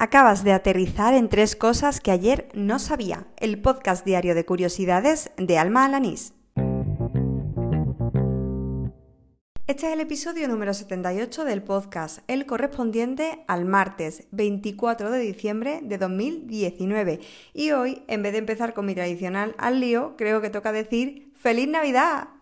Acabas de aterrizar en tres cosas que ayer no sabía. El podcast diario de curiosidades de Alma Alanís. Este es el episodio número 78 del podcast, el correspondiente al martes 24 de diciembre de 2019. Y hoy, en vez de empezar con mi tradicional al lío, creo que toca decir ¡Feliz Navidad!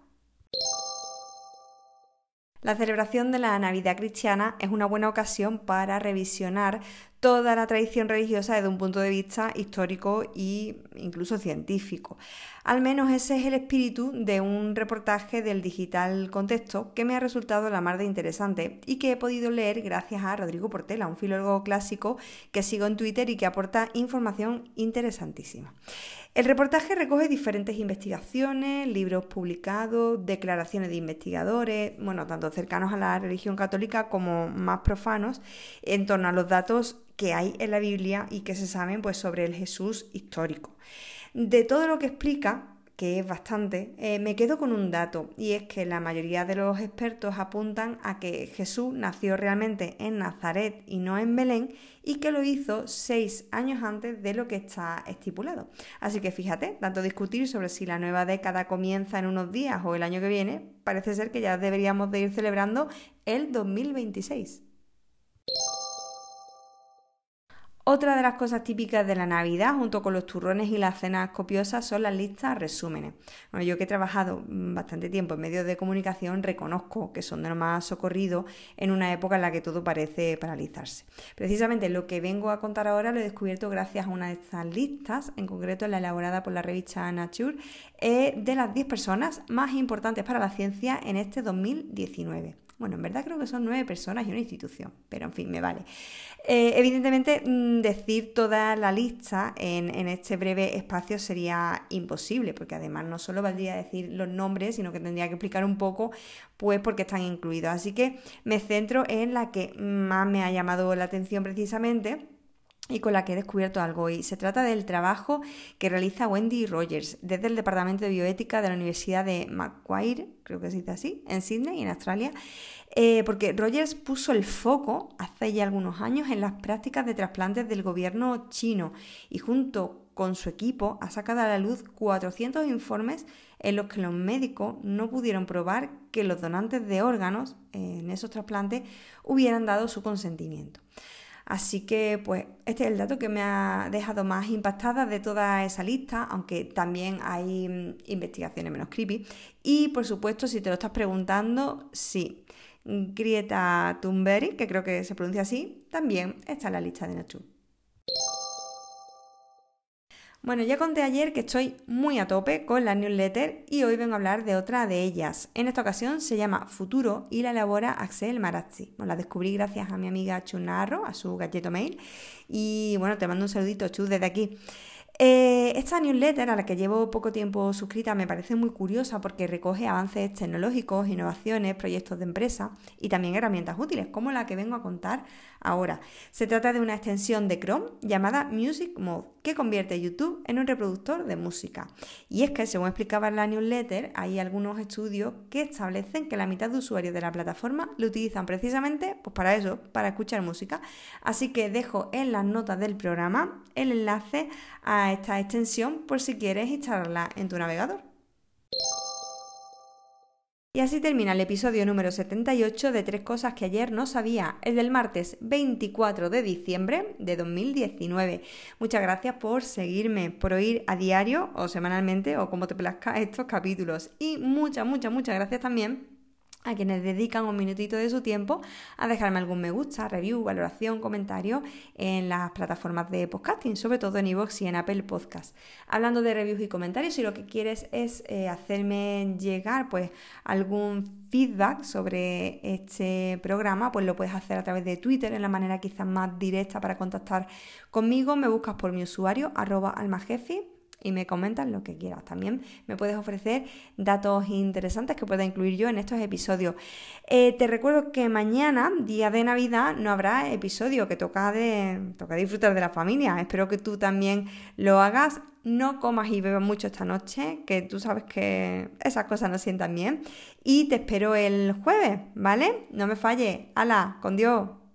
La celebración de la Navidad cristiana es una buena ocasión para revisionar toda la tradición religiosa desde un punto de vista histórico e incluso científico. Al menos ese es el espíritu de un reportaje del Digital Contexto que me ha resultado la más de interesante y que he podido leer gracias a Rodrigo Portela, un filólogo clásico que sigo en Twitter y que aporta información interesantísima. El reportaje recoge diferentes investigaciones, libros publicados, declaraciones de investigadores, bueno, tanto cercanos a la religión católica como más profanos, en torno a los datos que hay en la Biblia y que se saben pues, sobre el Jesús histórico. De todo lo que explica, que es bastante, eh, me quedo con un dato, y es que la mayoría de los expertos apuntan a que Jesús nació realmente en Nazaret y no en Belén, y que lo hizo seis años antes de lo que está estipulado. Así que fíjate, tanto discutir sobre si la nueva década comienza en unos días o el año que viene, parece ser que ya deberíamos de ir celebrando el 2026. Otra de las cosas típicas de la Navidad, junto con los turrones y las cenas copiosas, son las listas resúmenes. Bueno, yo que he trabajado bastante tiempo en medios de comunicación, reconozco que son de lo más socorrido en una época en la que todo parece paralizarse. Precisamente lo que vengo a contar ahora lo he descubierto gracias a una de estas listas, en concreto la elaborada por la revista Nature, eh, de las 10 personas más importantes para la ciencia en este 2019. Bueno, en verdad creo que son nueve personas y una institución, pero en fin, me vale. Eh, evidentemente, mm, decir toda la lista en, en, este breve espacio sería imposible, porque además no solo valdría decir los nombres, sino que tendría que explicar un poco, pues, por qué están incluidos. Así que me centro en la que más me ha llamado la atención precisamente y con la que he descubierto algo y se trata del trabajo que realiza Wendy Rogers desde el Departamento de Bioética de la Universidad de Macquarie, creo que se dice así, en Sydney, en Australia, eh, porque Rogers puso el foco hace ya algunos años en las prácticas de trasplantes del gobierno chino y junto con su equipo ha sacado a la luz 400 informes en los que los médicos no pudieron probar que los donantes de órganos en esos trasplantes hubieran dado su consentimiento. Así que, pues, este es el dato que me ha dejado más impactada de toda esa lista, aunque también hay mm, investigaciones menos creepy. Y, por supuesto, si te lo estás preguntando, sí, Grieta Thunberg, que creo que se pronuncia así, también está en la lista de Nature. Bueno, ya conté ayer que estoy muy a tope con la newsletter y hoy vengo a hablar de otra de ellas. En esta ocasión se llama Futuro y la elabora Axel Marazzi. la descubrí gracias a mi amiga Chunarro, a su galleto mail. Y bueno, te mando un saludito, Chu, desde aquí. Eh, esta newsletter, a la que llevo poco tiempo suscrita, me parece muy curiosa porque recoge avances tecnológicos, innovaciones, proyectos de empresa y también herramientas útiles, como la que vengo a contar ahora. Se trata de una extensión de Chrome llamada Music Mode, que convierte YouTube en un reproductor de música. Y es que, según explicaba en la newsletter, hay algunos estudios que establecen que la mitad de usuarios de la plataforma lo utilizan precisamente pues, para eso, para escuchar música. Así que dejo en las notas del programa el enlace esta extensión por si quieres instalarla en tu navegador. Y así termina el episodio número 78 de Tres Cosas que ayer no sabía, el del martes 24 de diciembre de 2019. Muchas gracias por seguirme, por oír a diario o semanalmente o como te plazca estos capítulos. Y muchas, muchas, muchas gracias también a quienes dedican un minutito de su tiempo a dejarme algún me gusta, review, valoración, comentario en las plataformas de podcasting, sobre todo en iVoox y en Apple Podcast. Hablando de reviews y comentarios, si lo que quieres es eh, hacerme llegar pues algún feedback sobre este programa, pues lo puedes hacer a través de Twitter en la manera quizás más directa para contactar conmigo. Me buscas por mi usuario, arroba almajefi y me comentas lo que quieras. También me puedes ofrecer datos interesantes que pueda incluir yo en estos episodios. Eh, te recuerdo que mañana, día de Navidad, no habrá episodio, que toca, de, toca disfrutar de la familia. Espero que tú también lo hagas. No comas y bebas mucho esta noche, que tú sabes que esas cosas no sientan bien. Y te espero el jueves, ¿vale? No me falles. ¡Hala! ¡Con Dios!